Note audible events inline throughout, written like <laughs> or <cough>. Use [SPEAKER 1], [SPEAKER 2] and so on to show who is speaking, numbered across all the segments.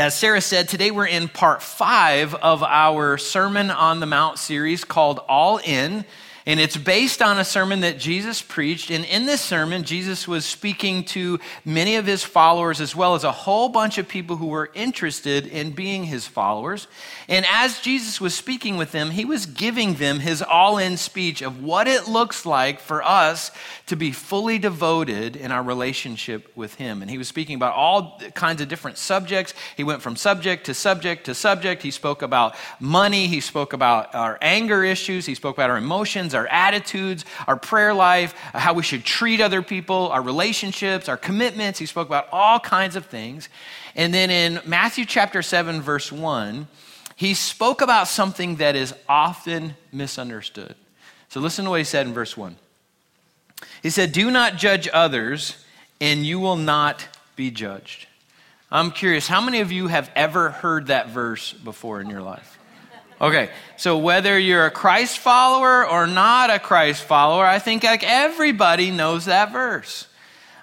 [SPEAKER 1] as Sarah said, today we're in part five of our Sermon on the Mount series called All In. And it's based on a sermon that Jesus preached. And in this sermon, Jesus was speaking to many of his followers, as well as a whole bunch of people who were interested in being his followers. And as Jesus was speaking with them, he was giving them his all in speech of what it looks like for us to be fully devoted in our relationship with him. And he was speaking about all kinds of different subjects. He went from subject to subject to subject. He spoke about money, he spoke about our anger issues, he spoke about our emotions, attitudes, our prayer life, how we should treat other people, our relationships, our commitments. He spoke about all kinds of things. And then in Matthew chapter 7, verse 1, he spoke about something that is often misunderstood. So listen to what he said in verse 1. He said, Do not judge others, and you will not be judged. I'm curious, how many of you have ever heard that verse before in your life? Okay, so whether you're a Christ follower or not a Christ follower, I think like everybody knows that verse.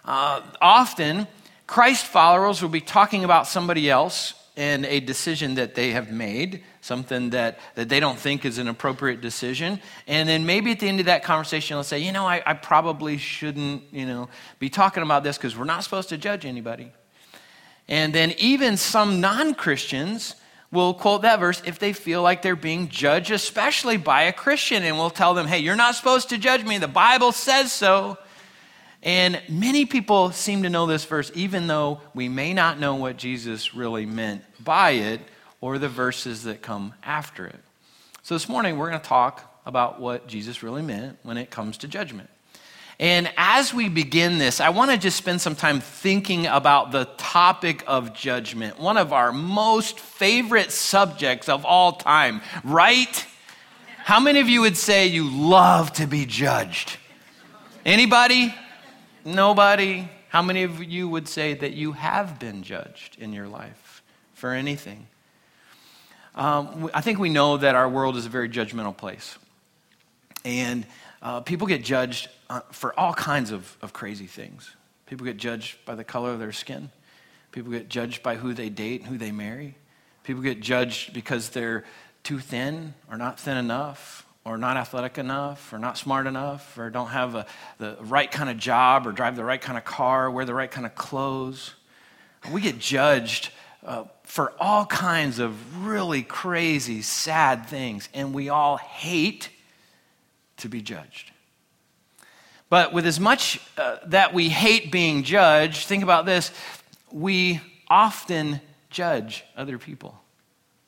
[SPEAKER 1] Uh, often, Christ followers will be talking about somebody else and a decision that they have made, something that, that they don't think is an appropriate decision. And then maybe at the end of that conversation, they'll say, you know, I, I probably shouldn't, you know, be talking about this because we're not supposed to judge anybody. And then even some non Christians will quote that verse if they feel like they're being judged, especially by a Christian, and will tell them, hey, you're not supposed to judge me. The Bible says so. And many people seem to know this verse, even though we may not know what Jesus really meant by it or the verses that come after it. So this morning, we're going to talk about what Jesus really meant when it comes to judgment. And as we begin this, I want to just spend some time thinking about the topic of judgment, one of our most favorite subjects of all time, right? How many of you would say you love to be judged? Anybody? Nobody? How many of you would say that you have been judged in your life for anything? Um, I think we know that our world is a very judgmental place. And uh, people get judged for all kinds of, of crazy things. People get judged by the color of their skin. People get judged by who they date and who they marry. People get judged because they're too thin or not thin enough or not athletic enough or not smart enough or don't have a, the right kind of job or drive the right kind of car, wear the right kind of clothes. We get judged uh, for all kinds of really crazy, sad things, and we all hate to be judged. But with as much uh, that we hate being judged, think about this we often judge other people.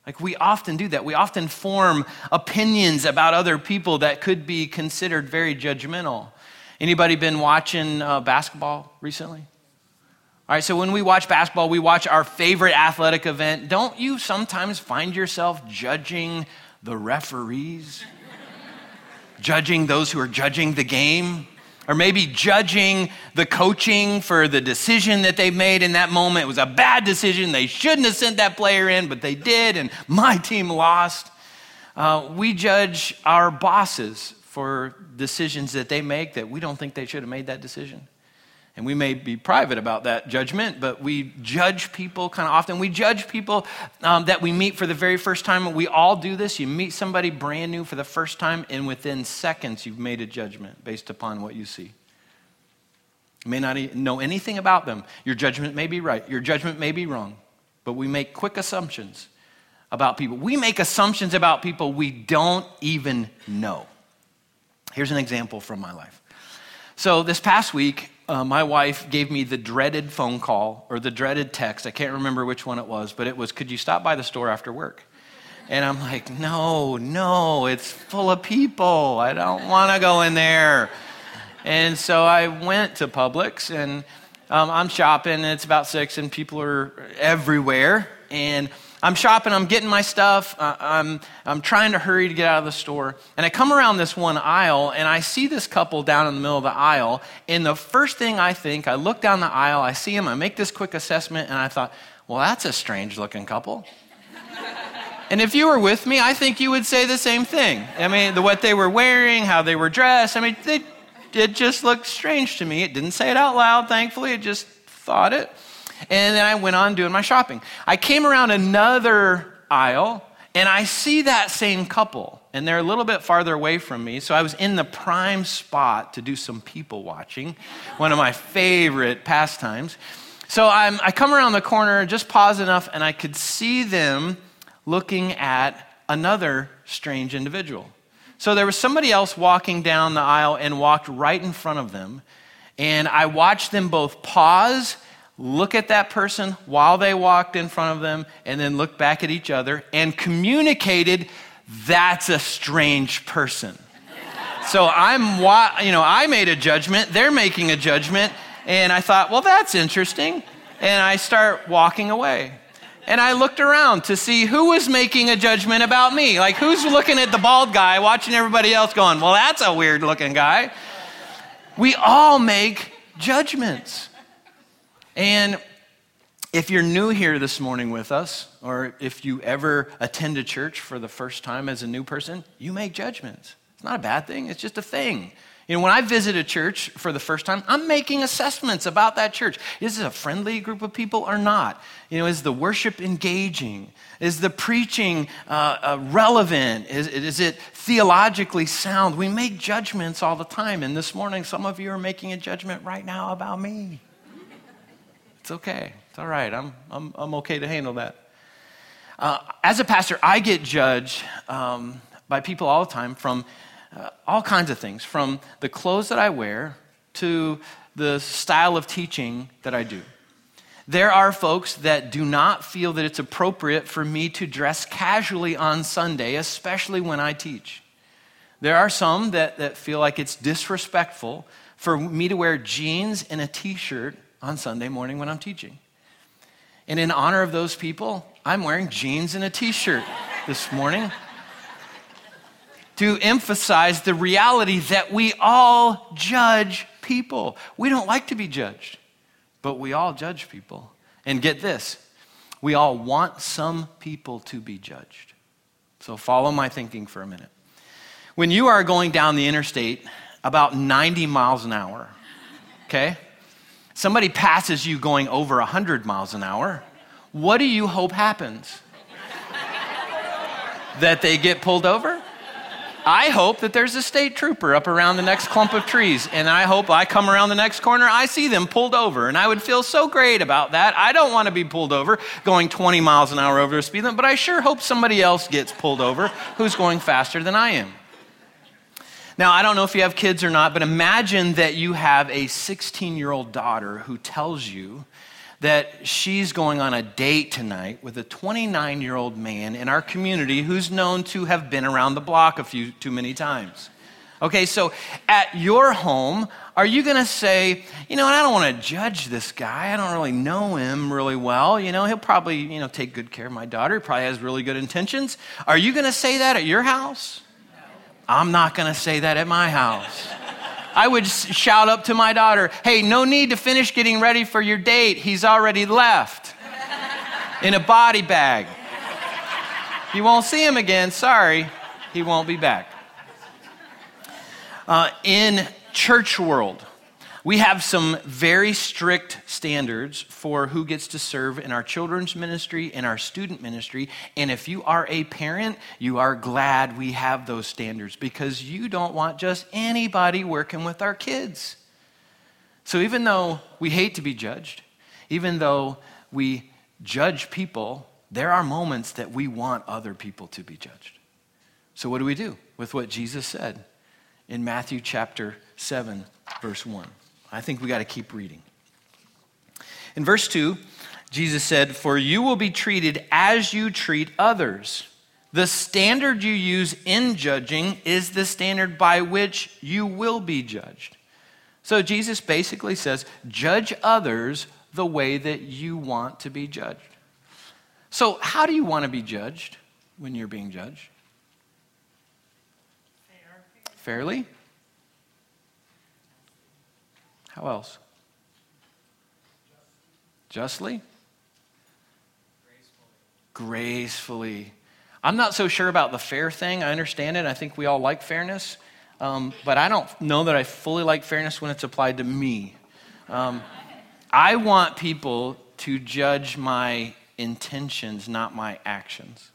[SPEAKER 1] Like we often do that. We often form opinions about other people that could be considered very judgmental. Anybody been watching uh, basketball recently? All right, so when we watch basketball, we watch our favorite athletic event. Don't you sometimes find yourself judging the referees? judging those who are judging the game? Or maybe judging the coaching for the decision that they made in that moment. It was a bad decision. They shouldn't have sent that player in, but they did, and my team lost. Uh, we judge our bosses for decisions that they make that we don't think they should have made that decision. And we may be private about that judgment, but we judge people kind of often. We judge people um, that we meet for the very first time. We all do this. You meet somebody brand new for the first time, and within seconds, you've made a judgment based upon what you see. You may not know anything about them. Your judgment may be right, your judgment may be wrong, but we make quick assumptions about people. We make assumptions about people we don't even know. Here's an example from my life. So, this past week, uh, my wife gave me the dreaded phone call or the dreaded text. I can't remember which one it was, but it was, Could you stop by the store after work? And I'm like, No, no, it's full of people. I don't want to go in there. And so I went to Publix and um, I'm shopping, and it's about six, and people are everywhere. And I'm shopping, I'm getting my stuff, uh, I'm, I'm trying to hurry to get out of the store. And I come around this one aisle and I see this couple down in the middle of the aisle. And the first thing I think, I look down the aisle, I see them, I make this quick assessment, and I thought, well, that's a strange looking couple. <laughs> and if you were with me, I think you would say the same thing. I mean, the, what they were wearing, how they were dressed, I mean, they, it just looked strange to me. It didn't say it out loud, thankfully, it just thought it. And then I went on doing my shopping. I came around another aisle and I see that same couple, and they're a little bit farther away from me. So I was in the prime spot to do some people watching, one of my favorite pastimes. So I'm, I come around the corner, just pause enough, and I could see them looking at another strange individual. So there was somebody else walking down the aisle and walked right in front of them. And I watched them both pause, look at that person while they walked in front of them, and then look back at each other and communicated, that's a strange person. so I'm, you know, I made a judgment, they're making a judgment, and I thought, well, that's interesting. And I start walking away and I looked around to see who was making a judgment about me. Like, who's looking at the bald guy, watching everybody else going, well, that's a weird looking guy. We all make judgments. And if you're new here this morning with us, or if you ever attend a church for the first time as a new person, you make judgments. It's not a bad thing, it's just a thing. You know, when I visit a church for the first time, I'm making assessments about that church. Is it a friendly group of people or not? You know, is the worship engaging? Is the preaching uh, uh, relevant? Is, is it theologically sound? We make judgments all the time. And this morning, some of you are making a judgment right now about me. It's okay. It's all right. I'm, I'm, I'm okay to handle that. Uh, as a pastor, I get judged um, by people all the time from uh, all kinds of things, from the clothes that I wear to the style of teaching that I do. There are folks that do not feel that it's appropriate for me to dress casually on Sunday, especially when I teach. There are some that, that feel like it's disrespectful for me to wear jeans and a t shirt on Sunday morning when I'm teaching. And in honor of those people, I'm wearing jeans and a t shirt this morning to emphasize the reality that we all judge people. We don't like to be judged, but we all judge people. And get this we all want some people to be judged. So follow my thinking for a minute. When you are going down the interstate about 90 miles an hour, okay? Somebody passes you going over 100 miles an hour. What do you hope happens? that they get pulled over? I hope that there's a state trooper up around the next clump of trees, and I hope I come around the next corner, I see them pulled over, and I would feel so great about that. I don't want to be pulled over going 20 miles an hour over the speed limit, but I sure hope somebody else gets pulled over who's going faster than I am. Now, I don't know if you have kids or not, but imagine that you have a 16 year old daughter who tells you that she's going on a date tonight with a 29 year old man in our community who's known to have been around the block a few too many times. Okay, so at your home, are you going to say, you know, I don't want to judge this guy. I don't really know him really well. You know, he'll probably, you know, take good care of my daughter. He probably has really good intentions. Are you going to say that at your house? I'm not going to say that at my house. I would shout up to my daughter, hey, no need to finish getting ready for your date. He's already left in a body bag. You won't see him again. Sorry, he won't be back. Uh, in church world, we have some very strict standards for who gets to serve in our children's ministry, in our student ministry. And if you are a parent, you are glad we have those standards because you don't want just anybody working with our kids. So even though we hate to be judged, even though we judge people, there are moments that we want other people to be judged. So, what do we do with what Jesus said in Matthew chapter 7, verse 1? I think we got to keep reading. In verse 2, Jesus said, For you will be treated as you treat others. The standard you use in judging is the standard by which you will be judged. So Jesus basically says, Judge others the way that you want to be judged. So, how do you want to be judged when you're being judged? Fairly? How else? Justly? Gracefully. I'm not so sure about the fair thing. I understand it. I think we all like fairness. Um, but I don't know that I fully like fairness when it's applied to me. Um, I want people to judge my intentions, not my actions.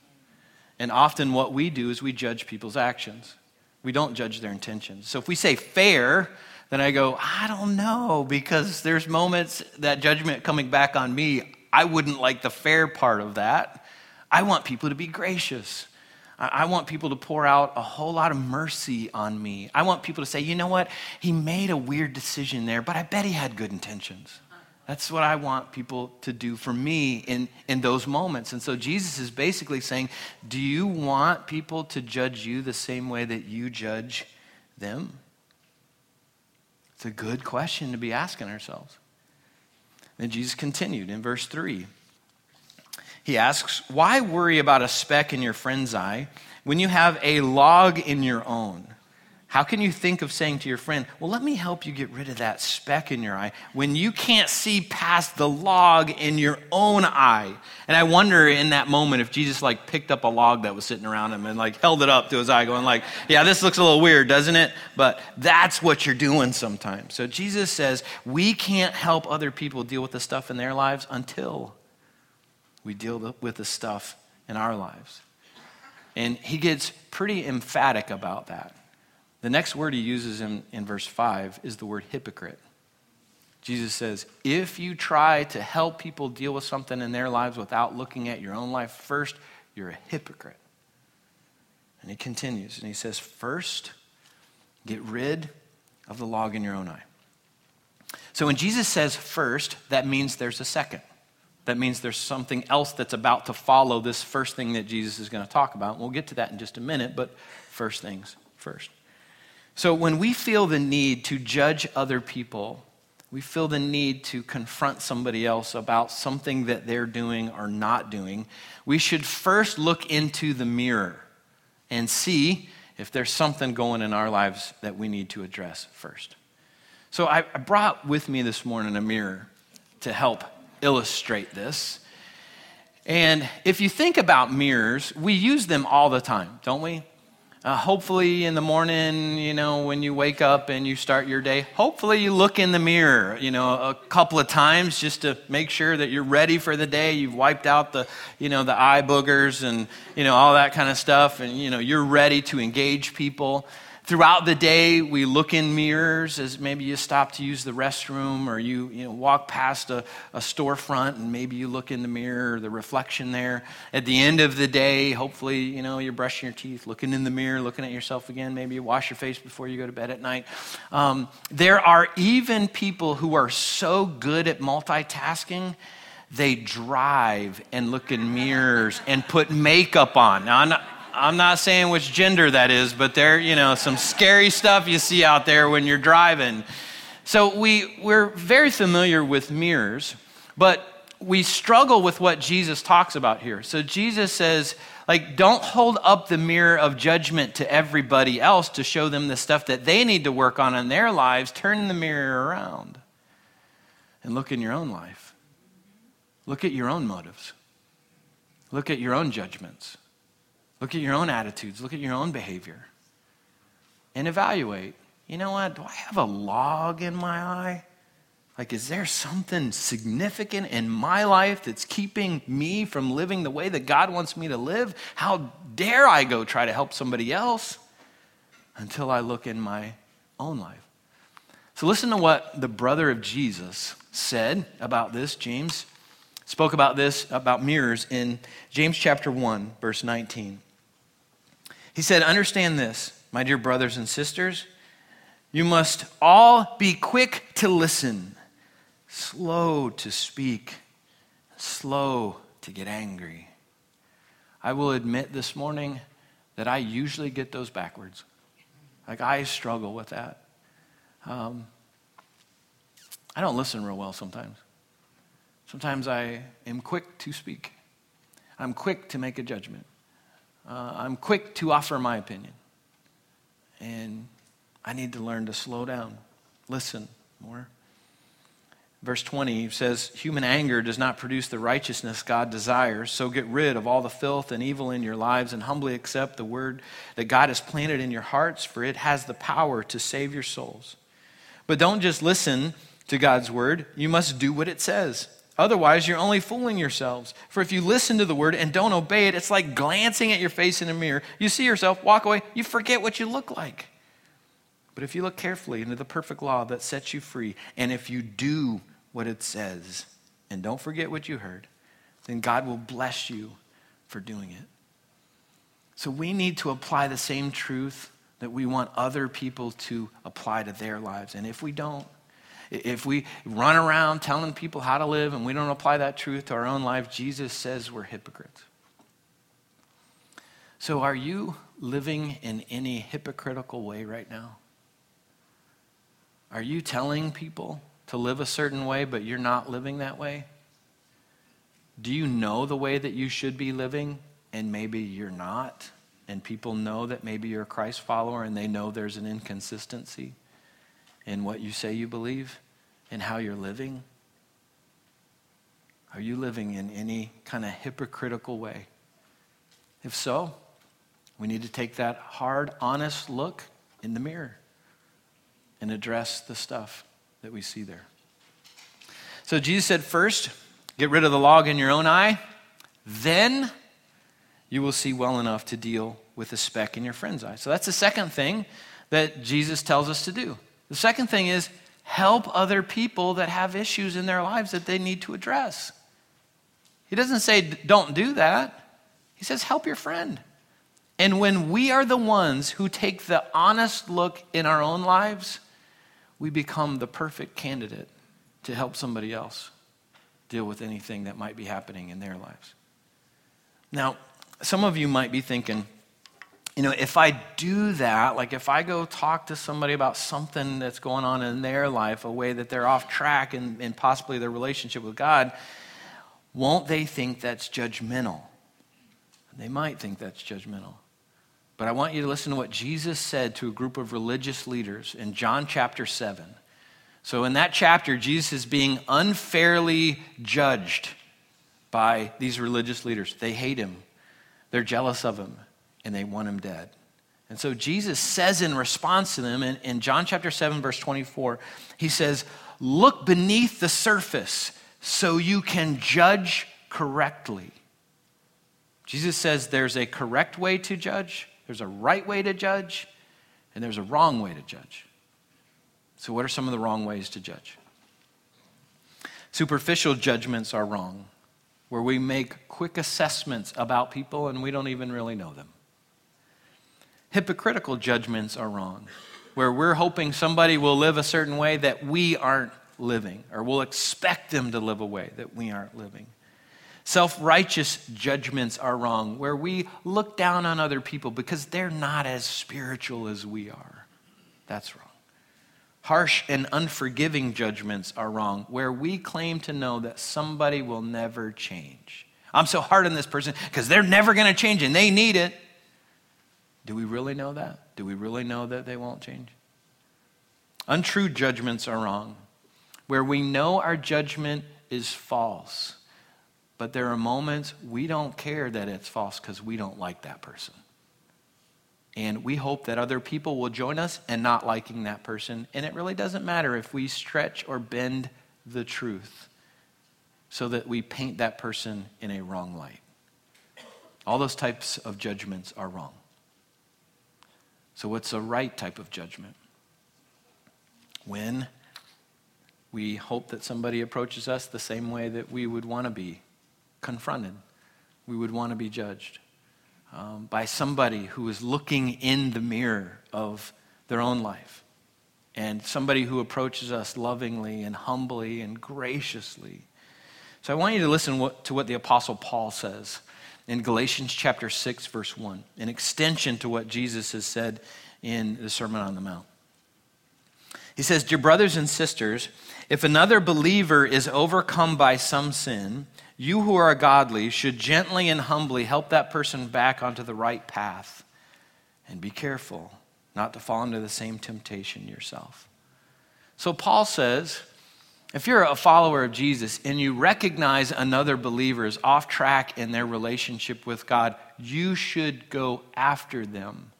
[SPEAKER 1] And often what we do is we judge people's actions. We don't judge their intentions. So if we say fair, then I go, I don't know, because there's moments that judgment coming back on me, I wouldn't like the fair part of that. I want people to be gracious. I want people to pour out a whole lot of mercy on me. I want people to say, you know what? He made a weird decision there, but I bet he had good intentions. That's what I want people to do for me in, in those moments. And so Jesus is basically saying, Do you want people to judge you the same way that you judge them? It's a good question to be asking ourselves. And Jesus continued in verse 3. He asks, Why worry about a speck in your friend's eye when you have a log in your own? How can you think of saying to your friend, Well, let me help you get rid of that speck in your eye when you can't see past the log in your own eye? And I wonder in that moment if Jesus like picked up a log that was sitting around him and like held it up to his eye, going like, Yeah, this looks a little weird, doesn't it? But that's what you're doing sometimes. So Jesus says, We can't help other people deal with the stuff in their lives until we deal with the stuff in our lives. And he gets pretty emphatic about that. The next word he uses in, in verse 5 is the word hypocrite. Jesus says, if you try to help people deal with something in their lives without looking at your own life first, you're a hypocrite. And he continues and he says, first, get rid of the log in your own eye. So when Jesus says first, that means there's a second. That means there's something else that's about to follow this first thing that Jesus is going to talk about. We'll get to that in just a minute, but first things first. So when we feel the need to judge other people, we feel the need to confront somebody else about something that they're doing or not doing, we should first look into the mirror and see if there's something going in our lives that we need to address first. So I brought with me this morning a mirror to help illustrate this. And if you think about mirrors, we use them all the time, don't we? Uh, hopefully, in the morning, you know, when you wake up and you start your day, hopefully you look in the mirror, you know, a couple of times just to make sure that you're ready for the day. You've wiped out the, you know, the eye boogers and, you know, all that kind of stuff. And, you know, you're ready to engage people. Throughout the day, we look in mirrors as maybe you stop to use the restroom or you, you know, walk past a, a storefront and maybe you look in the mirror, the reflection there. At the end of the day, hopefully, you know, you're brushing your teeth, looking in the mirror, looking at yourself again. Maybe you wash your face before you go to bed at night. Um, there are even people who are so good at multitasking they drive and look in mirrors and put makeup on. Now, I'm not, I'm not saying which gender that is, but there, you know, some scary stuff you see out there when you're driving. So we, we're very familiar with mirrors, but we struggle with what Jesus talks about here. So Jesus says, like, don't hold up the mirror of judgment to everybody else to show them the stuff that they need to work on in their lives. Turn the mirror around and look in your own life. Look at your own motives. Look at your own judgments. Look at your own attitudes, look at your own behavior, and evaluate. You know what? Do I have a log in my eye? Like, is there something significant in my life that's keeping me from living the way that God wants me to live? How dare I go try to help somebody else until I look in my own life? So, listen to what the brother of Jesus said about this, James spoke about this, about mirrors, in James chapter 1, verse 19. He said, Understand this, my dear brothers and sisters. You must all be quick to listen, slow to speak, slow to get angry. I will admit this morning that I usually get those backwards. Like, I struggle with that. Um, I don't listen real well sometimes. Sometimes I am quick to speak. I'm quick to make a judgment. Uh, I'm quick to offer my opinion. And I need to learn to slow down, listen more. Verse 20 says, Human anger does not produce the righteousness God desires, so get rid of all the filth and evil in your lives and humbly accept the word that God has planted in your hearts, for it has the power to save your souls. But don't just listen to God's word, you must do what it says. Otherwise, you're only fooling yourselves. For if you listen to the word and don't obey it, it's like glancing at your face in a mirror. You see yourself, walk away, you forget what you look like. But if you look carefully into the perfect law that sets you free, and if you do what it says, and don't forget what you heard, then God will bless you for doing it. So we need to apply the same truth that we want other people to apply to their lives. And if we don't, if we run around telling people how to live and we don't apply that truth to our own life, Jesus says we're hypocrites. So, are you living in any hypocritical way right now? Are you telling people to live a certain way, but you're not living that way? Do you know the way that you should be living, and maybe you're not? And people know that maybe you're a Christ follower and they know there's an inconsistency in what you say you believe and how you're living? Are you living in any kind of hypocritical way? If so, we need to take that hard, honest look in the mirror and address the stuff that we see there. So Jesus said, first, get rid of the log in your own eye, then you will see well enough to deal with the speck in your friend's eye. So that's the second thing that Jesus tells us to do. The second thing is help other people that have issues in their lives that they need to address. He doesn't say don't do that, he says help your friend. And when we are the ones who take the honest look in our own lives, we become the perfect candidate to help somebody else deal with anything that might be happening in their lives. Now, some of you might be thinking, you know, if I do that, like if I go talk to somebody about something that's going on in their life, a way that they're off track and, and possibly their relationship with God, won't they think that's judgmental? They might think that's judgmental. But I want you to listen to what Jesus said to a group of religious leaders in John chapter 7. So, in that chapter, Jesus is being unfairly judged by these religious leaders. They hate him, they're jealous of him, and they want him dead. And so Jesus says in response to them in, in John chapter 7, verse 24, he says, Look beneath the surface so you can judge correctly. Jesus says there's a correct way to judge, there's a right way to judge, and there's a wrong way to judge. So, what are some of the wrong ways to judge? Superficial judgments are wrong, where we make quick assessments about people and we don't even really know them. Hypocritical judgments are wrong, where we're hoping somebody will live a certain way that we aren't living, or we'll expect them to live a way that we aren't living. Self righteous judgments are wrong, where we look down on other people because they're not as spiritual as we are. That's wrong. Harsh and unforgiving judgments are wrong, where we claim to know that somebody will never change. I'm so hard on this person because they're never going to change and they need it. Do we really know that? Do we really know that they won't change? Untrue judgments are wrong, where we know our judgment is false, but there are moments we don't care that it's false because we don't like that person. And we hope that other people will join us in not liking that person. And it really doesn't matter if we stretch or bend the truth so that we paint that person in a wrong light. All those types of judgments are wrong. So, what's a right type of judgment? When we hope that somebody approaches us the same way that we would want to be confronted, we would want to be judged um, by somebody who is looking in the mirror of their own life, and somebody who approaches us lovingly and humbly and graciously. So, I want you to listen to what the Apostle Paul says in Galatians chapter 6, verse 1, an extension to what Jesus has said in the Sermon on the Mount. He says, Dear brothers and sisters, if another believer is overcome by some sin, you who are godly should gently and humbly help that person back onto the right path. And be careful not to fall into the same temptation yourself. So Paul says, if you're a follower of Jesus and you recognize another believer is off track in their relationship with God, you should go after them.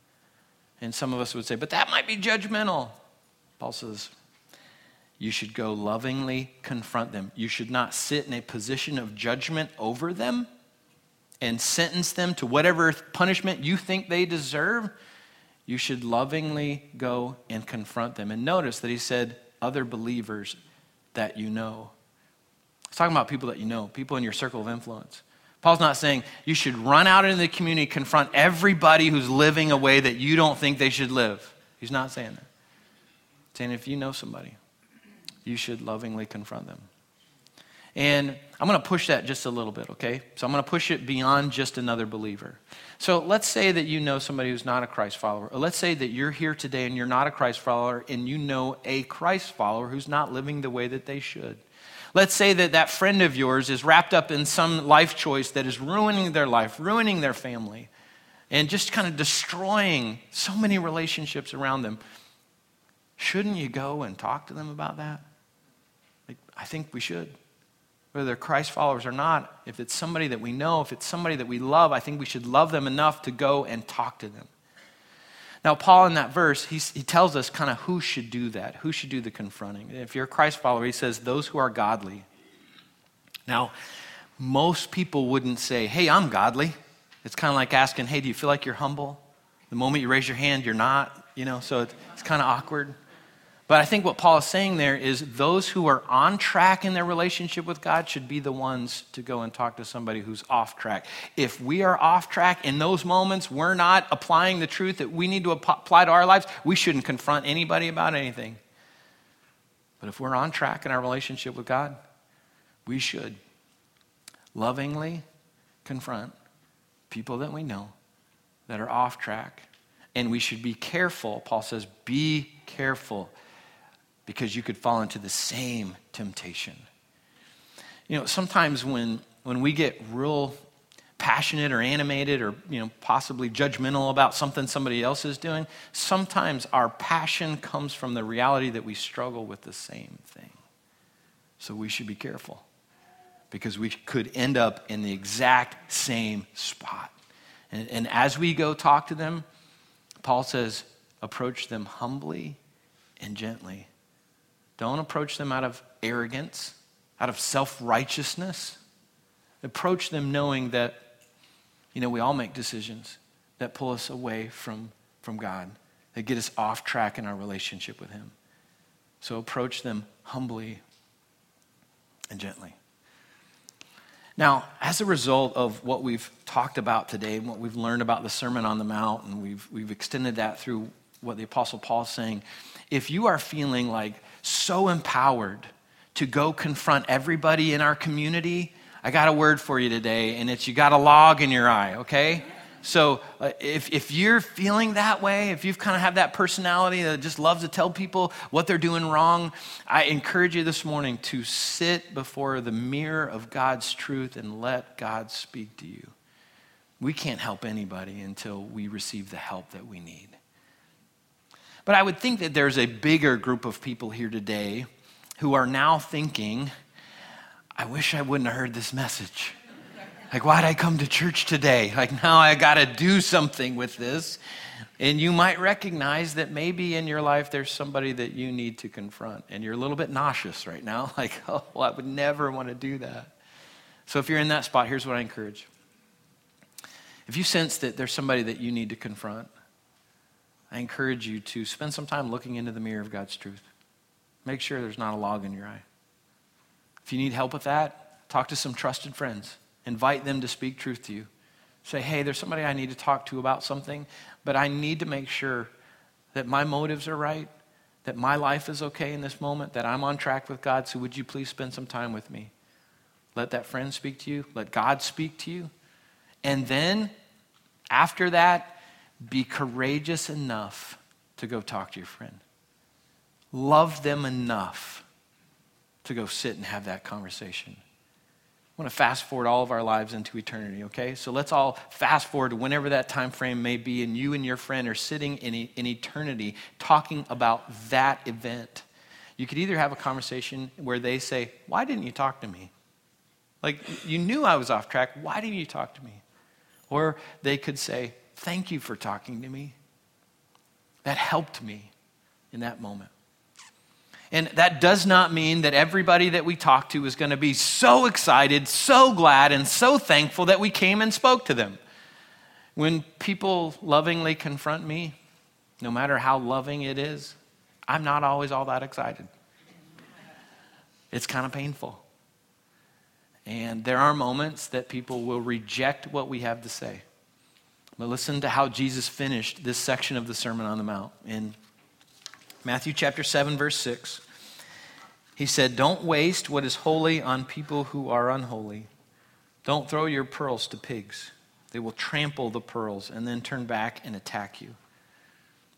[SPEAKER 1] And some of us would say, but that might be judgmental. Paul says, you should go lovingly confront them. You should not sit in a position of judgment over them and sentence them to whatever punishment you think they deserve. You should lovingly go and confront them. And notice that he said, other believers that you know. It's talking about people that you know, people in your circle of influence. Paul's not saying you should run out into the community, confront everybody who's living a way that you don't think they should live. He's not saying that. He's saying if you know somebody, you should lovingly confront them. And I'm going to push that just a little bit, okay? So I'm going to push it beyond just another believer. So let's say that you know somebody who's not a Christ follower. Or let's say that you're here today and you're not a Christ follower and you know a Christ follower who's not living the way that they should. Let's say that that friend of yours is wrapped up in some life choice that is ruining their life, ruining their family, and just kind of destroying so many relationships around them. Shouldn't you go and talk to them about that? I think we should. Whether they're Christ followers or not, if it's somebody that we know, if it's somebody that we love, I think we should love them enough to go and talk to them. Now, Paul in that verse, he, he tells us kind of who should do that, who should do the confronting. If you're a Christ follower, he says, those who are godly. Now, most people wouldn't say, hey, I'm godly. It's kind of like asking, hey, do you feel like you're humble? The moment you raise your hand, you're not, you know, so it's, it's kind of awkward. But I think what Paul is saying there is those who are on track in their relationship with God should be the ones to go and talk to somebody who's off track. If we are off track in those moments, we're not applying the truth that we need to apply to our lives, we shouldn't confront anybody about anything. But if we're on track in our relationship with God, we should lovingly confront people that we know that are off track. And we should be careful. Paul says, be careful because you could fall into the same temptation. You know, sometimes when, when we get real passionate or animated or you know possibly judgmental about something somebody else is doing sometimes our passion comes from the reality that we struggle with the same thing. So we should be careful because we could end up in the exact same spot. And, and as we go talk to them paul says approach them humbly and gently don't approach them out of arrogance, out of self righteousness. Approach them knowing that, you know, we all make decisions that pull us away from, from God, that get us off track in our relationship with Him. So approach them humbly and gently. Now, as a result of what we've talked about today and what we've learned about the Sermon on the Mount, and we've, we've extended that through what the Apostle Paul is saying, if you are feeling like so empowered to go confront everybody in our community, I got a word for you today, and it's you got a log in your eye, okay? So uh, if, if you're feeling that way, if you've kind of have that personality that just loves to tell people what they're doing wrong, I encourage you this morning to sit before the mirror of God's truth and let God speak to you. We can't help anybody until we receive the help that we need. But I would think that there's a bigger group of people here today who are now thinking, I wish I wouldn't have heard this message. Like, why'd I come to church today? Like, now I got to do something with this. And you might recognize that maybe in your life there's somebody that you need to confront. And you're a little bit nauseous right now. <laughs> Like, oh, well, I would never want to do that. So if you're in that spot, here's what I encourage. If you sense that there's somebody that you need to confront, I encourage you to spend some time looking into the mirror of God's truth. Make sure there's not a log in your eye. If you need help with that, talk to some trusted friends. Invite them to speak truth to you. Say, hey, there's somebody I need to talk to about something, but I need to make sure that my motives are right, that my life is okay in this moment, that I'm on track with God. So would you please spend some time with me? Let that friend speak to you, let God speak to you. And then after that, be courageous enough to go talk to your friend. Love them enough to go sit and have that conversation. I want to fast forward all of our lives into eternity, okay? So let's all fast forward to whenever that time frame may be, and you and your friend are sitting in, in eternity talking about that event. You could either have a conversation where they say, Why didn't you talk to me? Like, you knew I was off track. Why didn't you talk to me? Or they could say, Thank you for talking to me. That helped me in that moment. And that does not mean that everybody that we talk to is going to be so excited, so glad, and so thankful that we came and spoke to them. When people lovingly confront me, no matter how loving it is, I'm not always all that excited. It's kind of painful. And there are moments that people will reject what we have to say. But listen to how Jesus finished this section of the Sermon on the Mount in Matthew chapter 7, verse 6. He said, Don't waste what is holy on people who are unholy. Don't throw your pearls to pigs. They will trample the pearls and then turn back and attack you.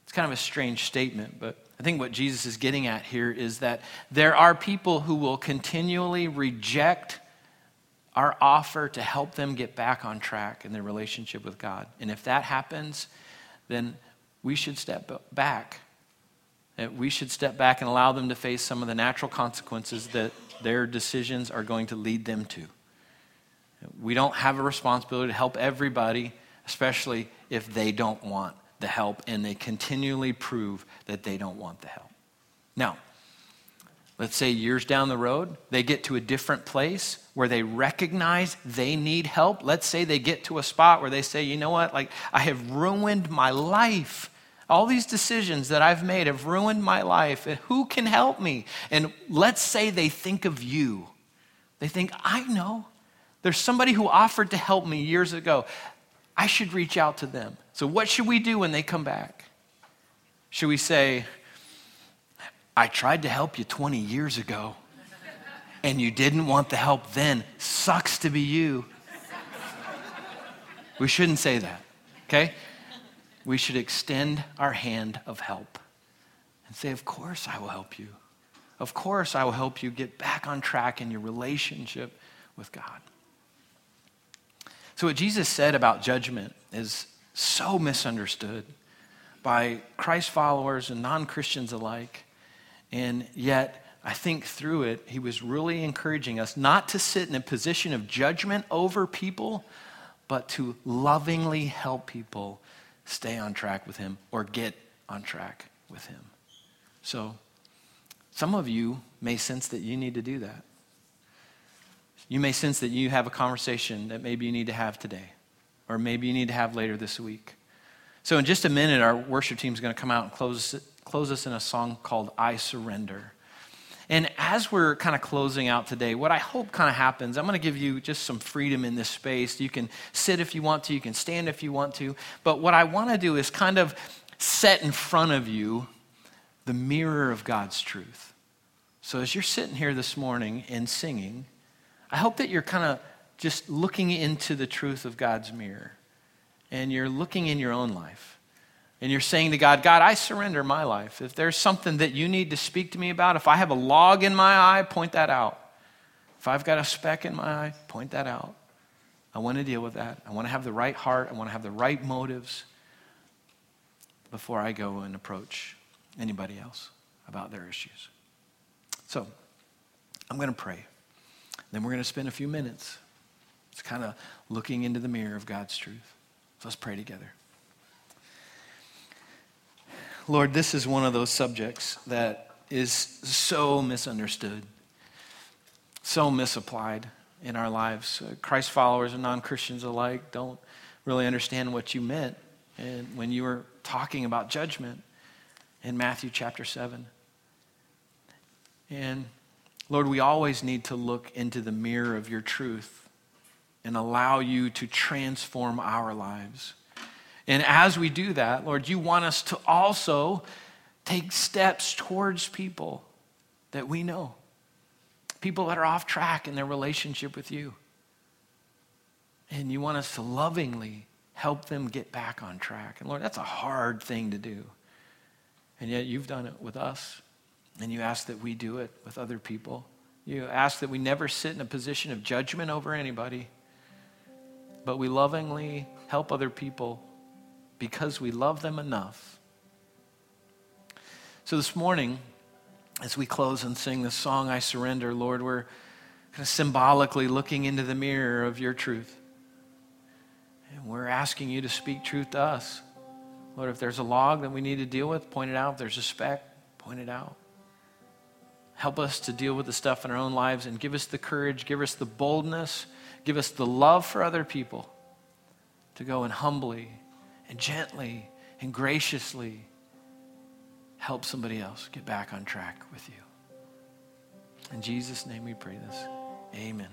[SPEAKER 1] It's kind of a strange statement, but I think what Jesus is getting at here is that there are people who will continually reject our offer to help them get back on track in their relationship with God. And if that happens, then we should step back. We should step back and allow them to face some of the natural consequences that their decisions are going to lead them to. We don't have a responsibility to help everybody, especially if they don't want the help and they continually prove that they don't want the help. Now, let's say years down the road, they get to a different place where they recognize they need help. Let's say they get to a spot where they say, you know what, like I have ruined my life. All these decisions that I've made have ruined my life. And who can help me? And let's say they think of you. They think, I know. There's somebody who offered to help me years ago. I should reach out to them. So, what should we do when they come back? Should we say, I tried to help you 20 years ago and you didn't want the help then? Sucks to be you. We shouldn't say that, okay? We should extend our hand of help and say, Of course, I will help you. Of course, I will help you get back on track in your relationship with God. So, what Jesus said about judgment is so misunderstood by Christ followers and non Christians alike. And yet, I think through it, he was really encouraging us not to sit in a position of judgment over people, but to lovingly help people stay on track with him or get on track with him. So, some of you may sense that you need to do that. You may sense that you have a conversation that maybe you need to have today, or maybe you need to have later this week. So, in just a minute, our worship team is going to come out and close, close us in a song called I Surrender. And as we're kind of closing out today, what I hope kind of happens, I'm going to give you just some freedom in this space. You can sit if you want to, you can stand if you want to. But what I want to do is kind of set in front of you the mirror of God's truth. So as you're sitting here this morning and singing, I hope that you're kind of just looking into the truth of God's mirror and you're looking in your own life. And you're saying to God, God, I surrender my life. If there's something that you need to speak to me about, if I have a log in my eye, point that out. If I've got a speck in my eye, point that out. I want to deal with that. I want to have the right heart. I want to have the right motives before I go and approach anybody else about their issues. So, I'm going to pray. Then we're going to spend a few minutes. It's kind of looking into the mirror of God's truth. So let's pray together. Lord, this is one of those subjects that is so misunderstood, so misapplied in our lives. Uh, Christ followers and non Christians alike don't really understand what you meant and when you were talking about judgment in Matthew chapter 7. And Lord, we always need to look into the mirror of your truth and allow you to transform our lives. And as we do that, Lord, you want us to also take steps towards people that we know, people that are off track in their relationship with you. And you want us to lovingly help them get back on track. And Lord, that's a hard thing to do. And yet you've done it with us. And you ask that we do it with other people. You ask that we never sit in a position of judgment over anybody, but we lovingly help other people because we love them enough. So this morning, as we close and sing the song, I Surrender, Lord, we're kind of symbolically looking into the mirror of your truth. And we're asking you to speak truth to us. Lord, if there's a log that we need to deal with, point it out. If there's a speck, point it out. Help us to deal with the stuff in our own lives and give us the courage, give us the boldness, give us the love for other people to go and humbly and gently and graciously help somebody else get back on track with you. In Jesus' name we pray this. Amen.